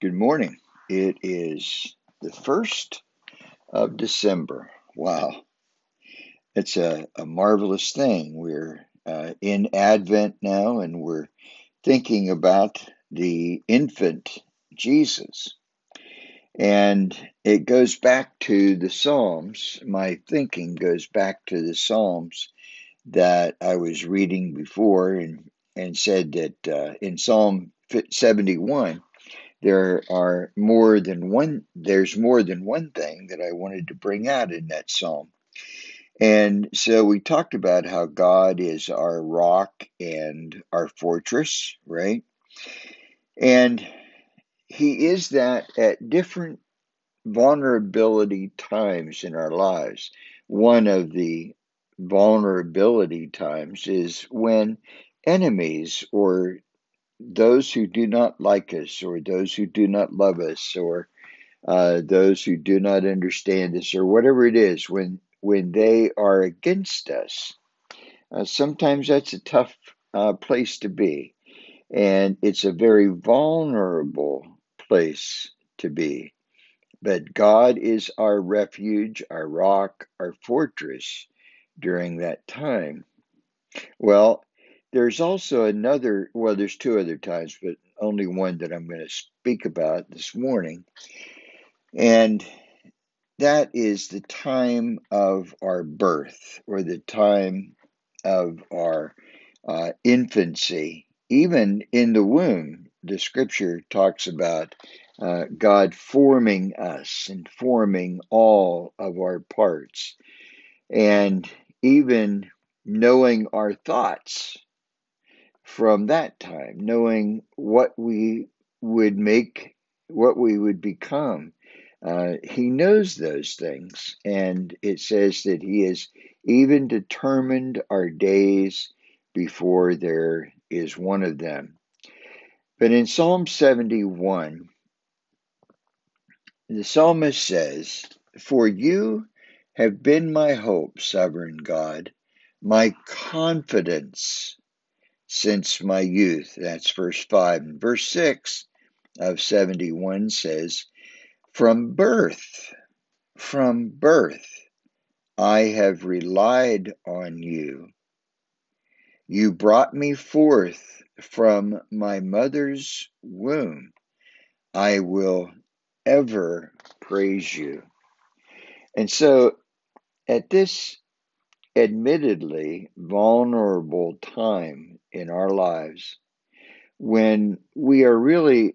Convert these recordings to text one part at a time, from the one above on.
Good morning. It is the 1st of December. Wow. It's a, a marvelous thing. We're uh, in Advent now and we're thinking about the infant Jesus. And it goes back to the Psalms. My thinking goes back to the Psalms that I was reading before and, and said that uh, in Psalm 71, there are more than one there's more than one thing that I wanted to bring out in that psalm. And so we talked about how God is our rock and our fortress, right? And he is that at different vulnerability times in our lives. One of the vulnerability times is when enemies or those who do not like us, or those who do not love us, or uh, those who do not understand us, or whatever it is, when when they are against us, uh, sometimes that's a tough uh, place to be, and it's a very vulnerable place to be. But God is our refuge, our rock, our fortress during that time. Well, there's also another, well, there's two other times, but only one that I'm going to speak about this morning. And that is the time of our birth or the time of our uh, infancy. Even in the womb, the scripture talks about uh, God forming us and forming all of our parts. And even knowing our thoughts from that time, knowing what we would make, what we would become. Uh, he knows those things, and it says that He has even determined our days before there is one of them. But in Psalm 71, the psalmist says, For you have been my hope, sovereign God, my confidence since my youth. That's verse 5. And verse 6 of 71 says, From birth, from birth, I have relied on you. You brought me forth from my mother's womb. I will ever praise you. And so at this admittedly vulnerable time in our lives when we are really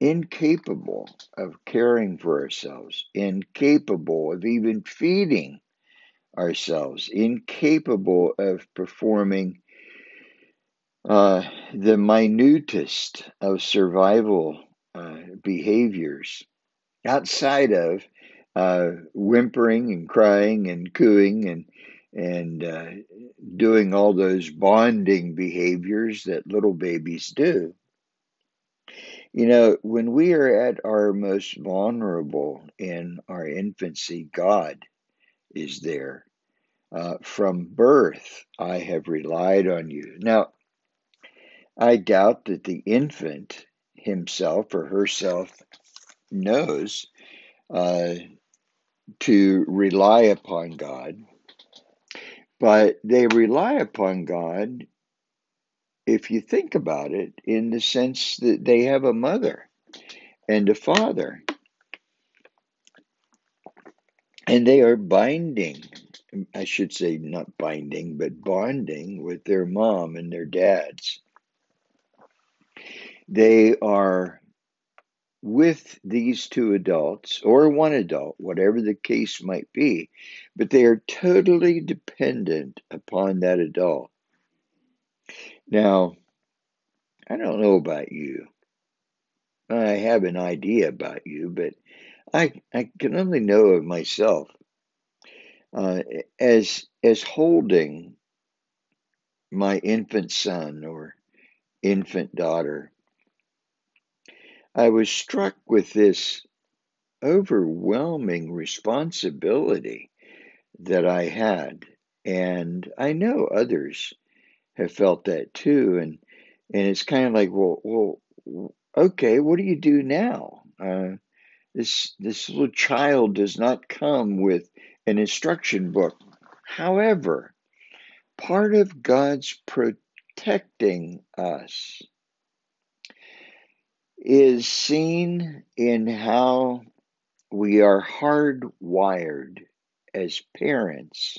incapable of caring for ourselves, incapable of even feeding ourselves, incapable of performing uh, the minutest of survival uh, behaviors outside of uh, whimpering and crying and cooing and and uh, doing all those bonding behaviors that little babies do. You know, when we are at our most vulnerable in our infancy, God is there. Uh, from birth, I have relied on you. Now, I doubt that the infant himself or herself knows uh, to rely upon God but they rely upon God, if you think about it, in the sense that they have a mother and a father. And they are binding, I should say, not binding, but bonding with their mom and their dads. They are with these two adults or one adult, whatever the case might be, but they are totally dependent upon that adult. Now, I don't know about you. I have an idea about you, but I, I can only know of myself uh, as as holding my infant son or infant daughter I was struck with this overwhelming responsibility that I had. And I know others have felt that too. And, and it's kind of like, well, well, okay, what do you do now? Uh, this this little child does not come with an instruction book. However, part of God's protecting us is seen in how we are hardwired as parents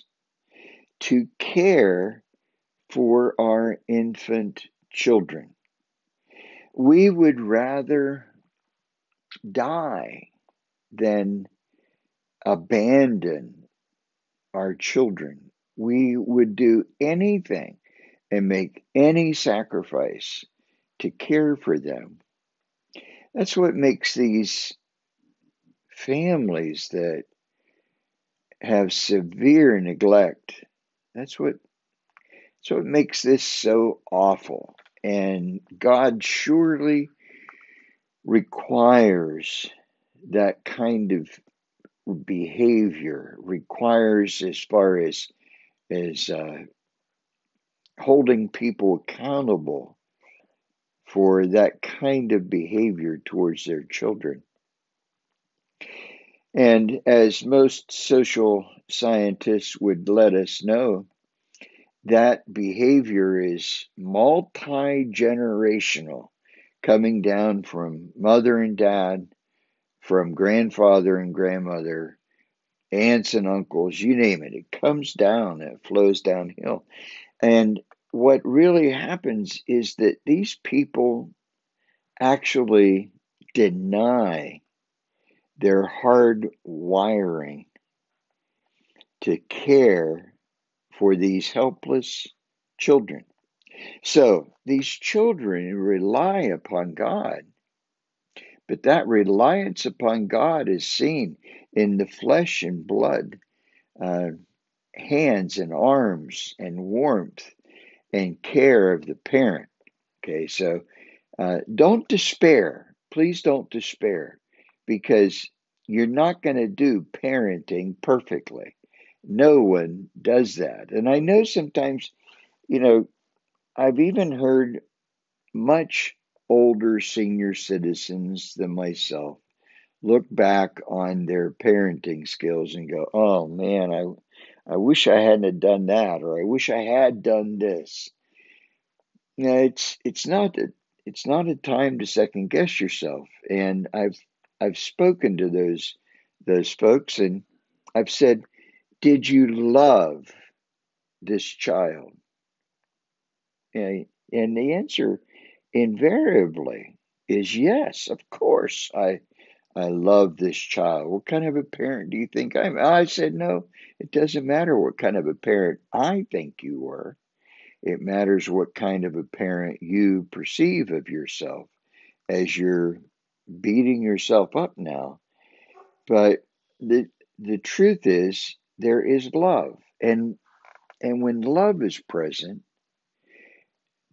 to care for our infant children. We would rather die than abandon our children. We would do anything and make any sacrifice to care for them. That's what makes these families that have severe neglect. That's what so it makes this so awful. And God surely requires that kind of behavior requires as far as as uh, holding people accountable for that kind of behavior towards their children. And as most social scientists would let us know, that behavior is multi generational, coming down from mother and dad, from grandfather and grandmother, aunts and uncles, you name it. It comes down, it flows downhill. And what really happens is that these people actually deny their hard wiring to care for these helpless children. So these children rely upon God, but that reliance upon God is seen in the flesh and blood, uh, hands and arms and warmth and care of the parent. Okay, so uh, don't despair. Please don't despair because you're not going to do parenting perfectly. No one does that. And I know sometimes, you know, I've even heard much older senior citizens than myself look back on their parenting skills and go, "Oh man, I wish I hadn't done that or I wish I had done this." Now, it's it's not a, it's not a time to second guess yourself. And I've I've spoken to those those folks and I've said, "Did you love this child?" And, and the answer invariably is yes. Of course, I I love this child. What kind of a parent do you think I'm? I said, no, it doesn't matter what kind of a parent I think you were. It matters what kind of a parent you perceive of yourself as you're beating yourself up now. But the the truth is there is love. And and when love is present,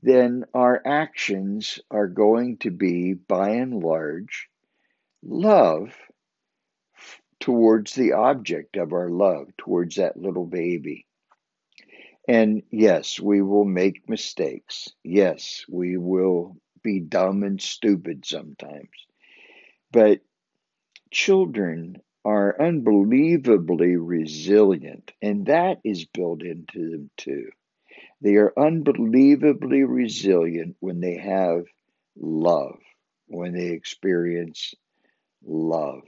then our actions are going to be by and large love towards the object of our love, towards that little baby. And yes, we will make mistakes. Yes, we will be dumb and stupid sometimes. But children are unbelievably resilient, and that is built into them too. They are unbelievably resilient when they have love, when they experience love.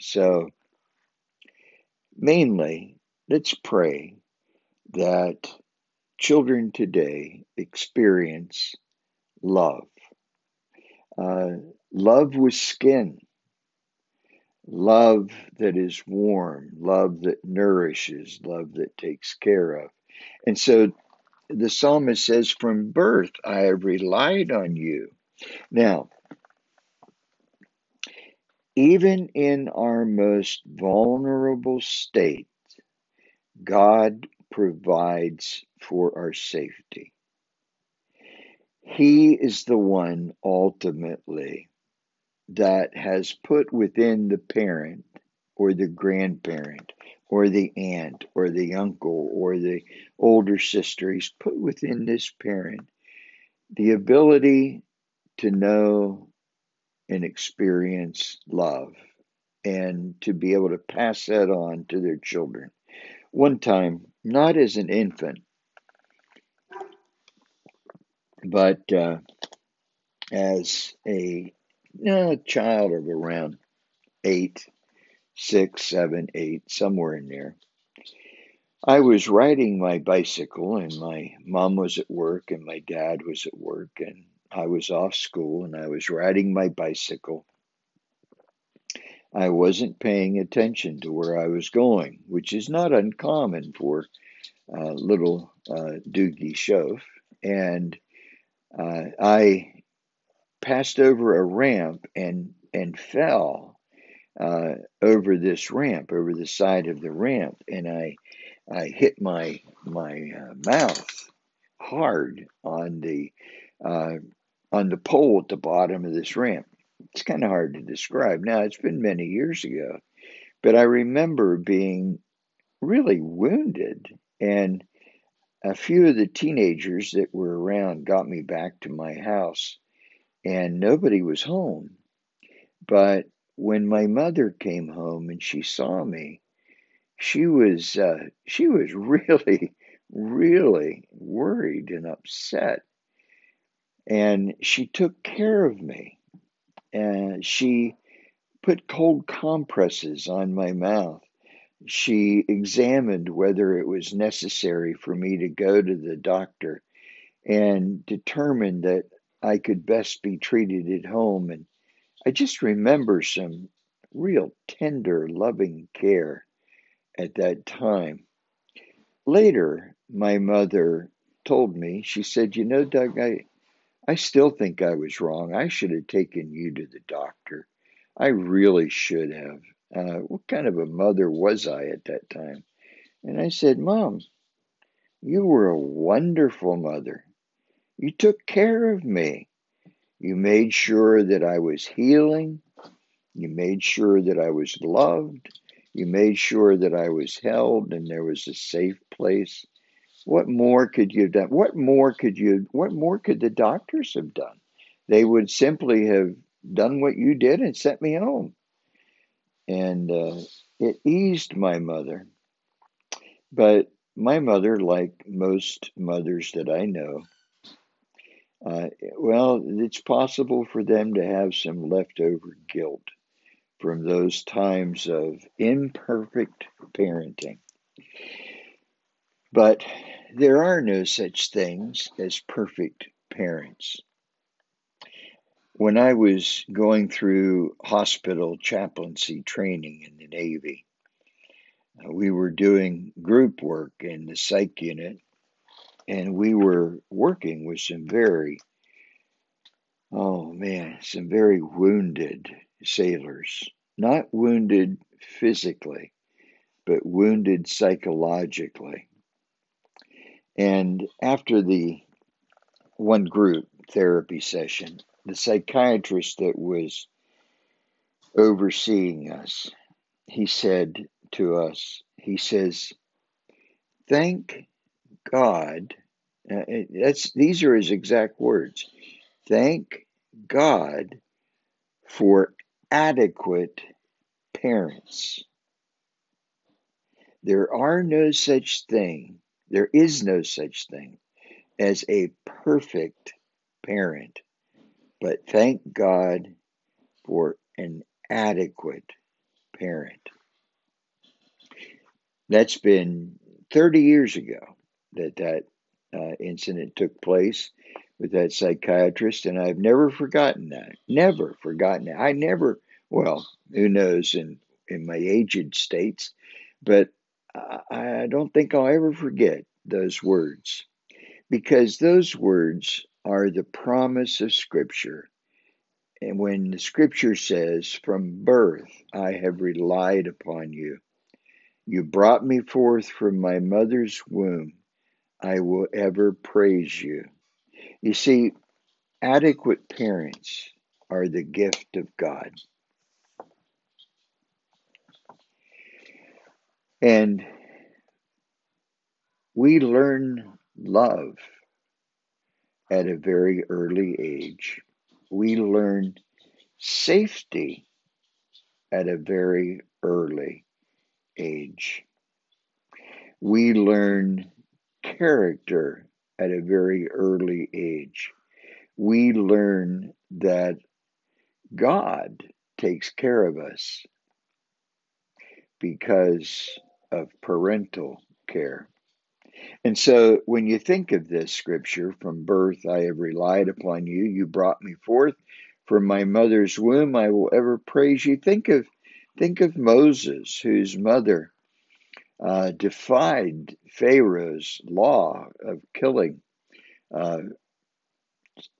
So, mainly, let's pray that children today experience love. Uh, love with skin, love that is warm, love that nourishes, love that takes care of. And so the psalmist says, From birth I have relied on you. Now, even in our most vulnerable state, God provides for our safety. He is the one ultimately that has put within the parent or the grandparent or the aunt or the uncle or the older sister, he's put within this parent the ability to know and experience love and to be able to pass that on to their children. One time, not as an infant, but uh, as a uh, child of around eight, six, seven, eight, somewhere in there. I was riding my bicycle, and my mom was at work, and my dad was at work, and I was off school, and I was riding my bicycle. I wasn't paying attention to where I was going, which is not uncommon for uh, little uh, Doogie Shoaf. And uh, I passed over a ramp and and fell uh, over this ramp, over the side of the ramp, and I I hit my my uh, mouth hard on the uh, on the pole at the bottom of this ramp. It's kind of hard to describe. Now it's been many years ago, but I remember being really wounded, and a few of the teenagers that were around got me back to my house, and nobody was home. But when my mother came home and she saw me, she was uh, she was really really worried and upset and she took care of me. And she put cold compresses on my mouth. She examined whether it was necessary for me to go to the doctor and determined that I could best be treated at home. And I just remember some real tender loving care at that time. Later, my mother told me, she said, You know, Doug, I, I still think I was wrong. I should have taken you to the doctor. I really should have. Uh, what kind of a mother was I at that time? And I said, Mom, you were a wonderful mother. You took care of me. You made sure that I was healing. You made sure that I was loved. You made sure that I was held and there was a safe place. What more could you have done? What more could you, what more could the doctors have done? They would simply have done what you did and sent me home. And uh, it eased my mother. But my mother, like most mothers that I know, uh, well, it's possible for them to have some leftover guilt from those times of imperfect parenting. But there are no such things as perfect parents. When I was going through hospital chaplaincy training in the Navy, uh, we were doing group work in the psych unit, and we were working with some very, oh man, some very wounded sailors, not wounded physically, but wounded psychologically. And after the one group therapy session, the psychiatrist that was overseeing us, he said to us, he says, Thank God. Uh, that's these are his exact words. Thank God for adequate parents. There are no such thing, there is no such thing as a perfect parent, but thank God for an adequate parent. That's been 30 years ago that that uh, incident took place with that psychiatrist, and I've never forgotten that. Never forgotten it. I never, well, who knows in, in my aged states, but I, don't think I'll ever forget those words because those words are the promise of Scripture. And when the Scripture says, From birth I have relied upon you, you brought me forth from my mother's womb, I will ever praise you. You see, adequate parents are the gift of God. And we learn love at a very early age. We learn safety at a very early age. We learn character at a very early age. We learn that God takes care of us because of parental care. And so when you think of this scripture, from birth I have relied upon you, you brought me forth from my mother's womb, I will ever praise you. Think of think of Moses, whose mother uh, defied Pharaoh's law of killing uh,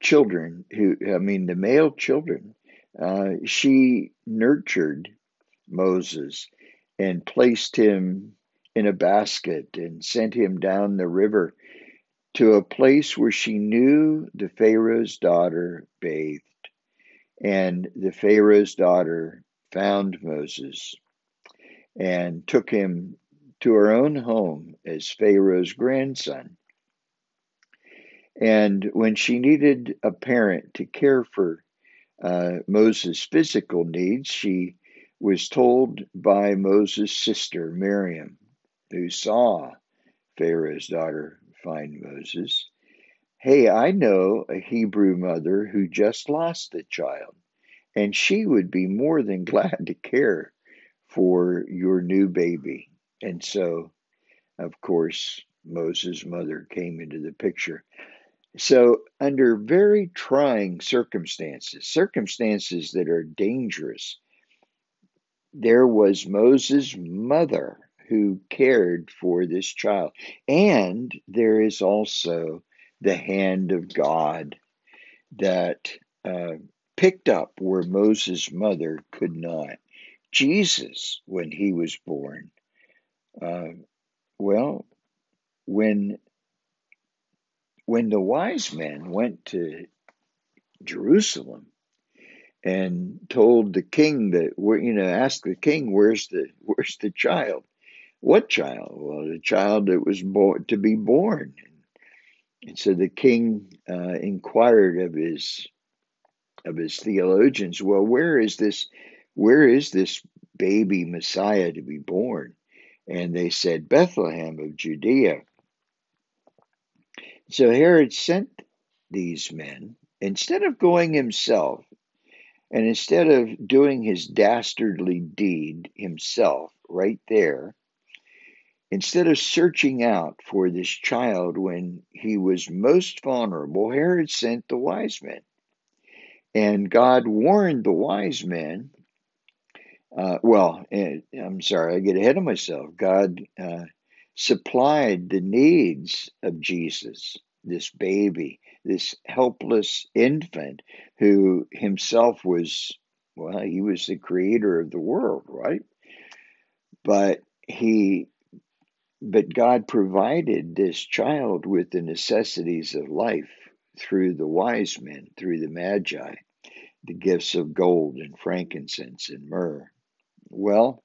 children who I mean the male children. Uh, she nurtured Moses and placed him in a basket and sent him down the river to a place where she knew the Pharaoh's daughter bathed. And the Pharaoh's daughter found Moses and took him to her own home as Pharaoh's grandson. And when she needed a parent to care for uh, Moses' physical needs, she was told by Moses' sister Miriam, who saw Pharaoh's daughter find Moses, Hey, I know a Hebrew mother who just lost a child, and she would be more than glad to care for your new baby. And so, of course, Moses' mother came into the picture. So, under very trying circumstances, circumstances that are dangerous, there was Moses' mother who cared for this child. And there is also the hand of God that uh, picked up where Moses' mother could not. Jesus, when he was born, uh, well, when when the wise men went to Jerusalem and told the king that you know asked the king where's the where's the child? What child? Well the child that was born to be born. And so the king uh, inquired of his of his theologians well where is this where is this baby messiah to be born? And they said bethlehem of judea. So Herod sent these men, instead of going himself, and instead of doing his dastardly deed himself right there, instead of searching out for this child when he was most vulnerable, Herod sent the wise men. And God warned the wise men. Uh, well, eh, I'm sorry, I get ahead of myself. God uh, supplied the needs of Jesus, this baby, this helpless infant who himself was, well, he was the creator of the world, right? But he, but God provided this child with the necessities of life through the wise men, through the magi, the gifts of gold and frankincense and myrrh. Well,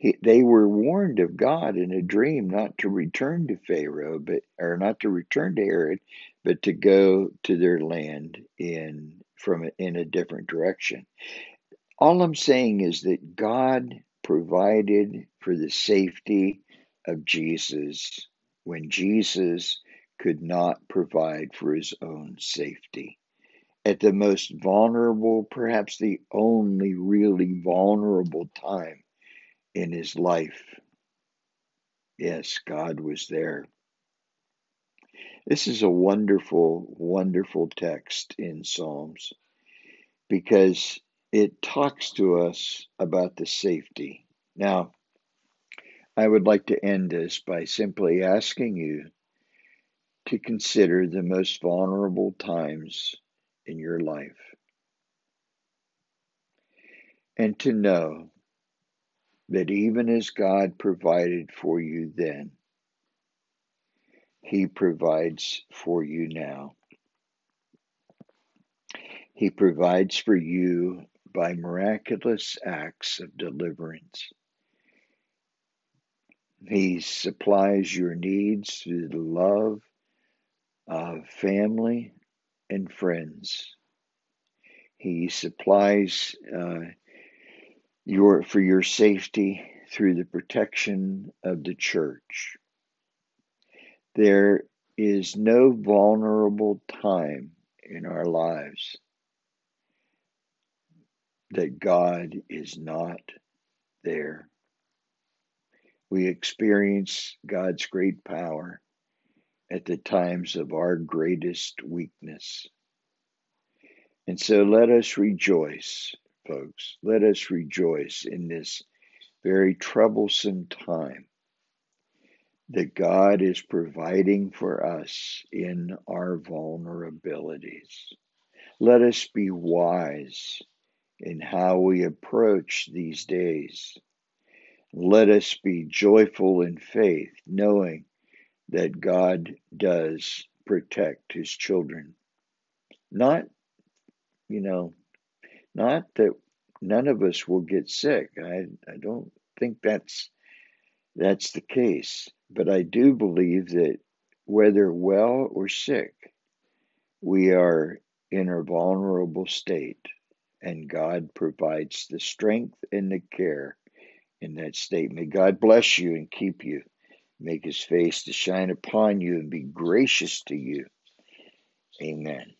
he, they were warned of God in a dream not to return to Pharaoh, but or not to return to Herod, but to go to their land in from in a different direction. All I'm saying is that God provided for the safety of Jesus when Jesus could not provide for his own safety. At the most vulnerable, perhaps the only really vulnerable time in his life. Yes, God was there. This is a wonderful, wonderful text in Psalms because it talks to us about the safety. Now, I would like to end this by simply asking you to consider the most vulnerable times in your life and to know that even as God provided for you then, He provides for you now. He provides for you by miraculous acts of deliverance. He supplies your needs through the love of family and friends. He supplies uh, your for your safety through the protection of the church. There is no vulnerable time in our lives that God is not there. We experience God's great power at the times of our greatest weakness. And so let us rejoice, folks. Let us rejoice in this very troublesome time that God is providing for us in our vulnerabilities. Let us be wise in how we approach these days. Let us be joyful in faith, knowing that God does protect his children. Not, you know, not that none of us will get sick. I, I don't think that's that's the case. But I do believe that whether well or sick, we are in a vulnerable state, and God provides the strength and the care in that state. May God bless you and keep you make his face to shine upon you and be gracious to you. Amen.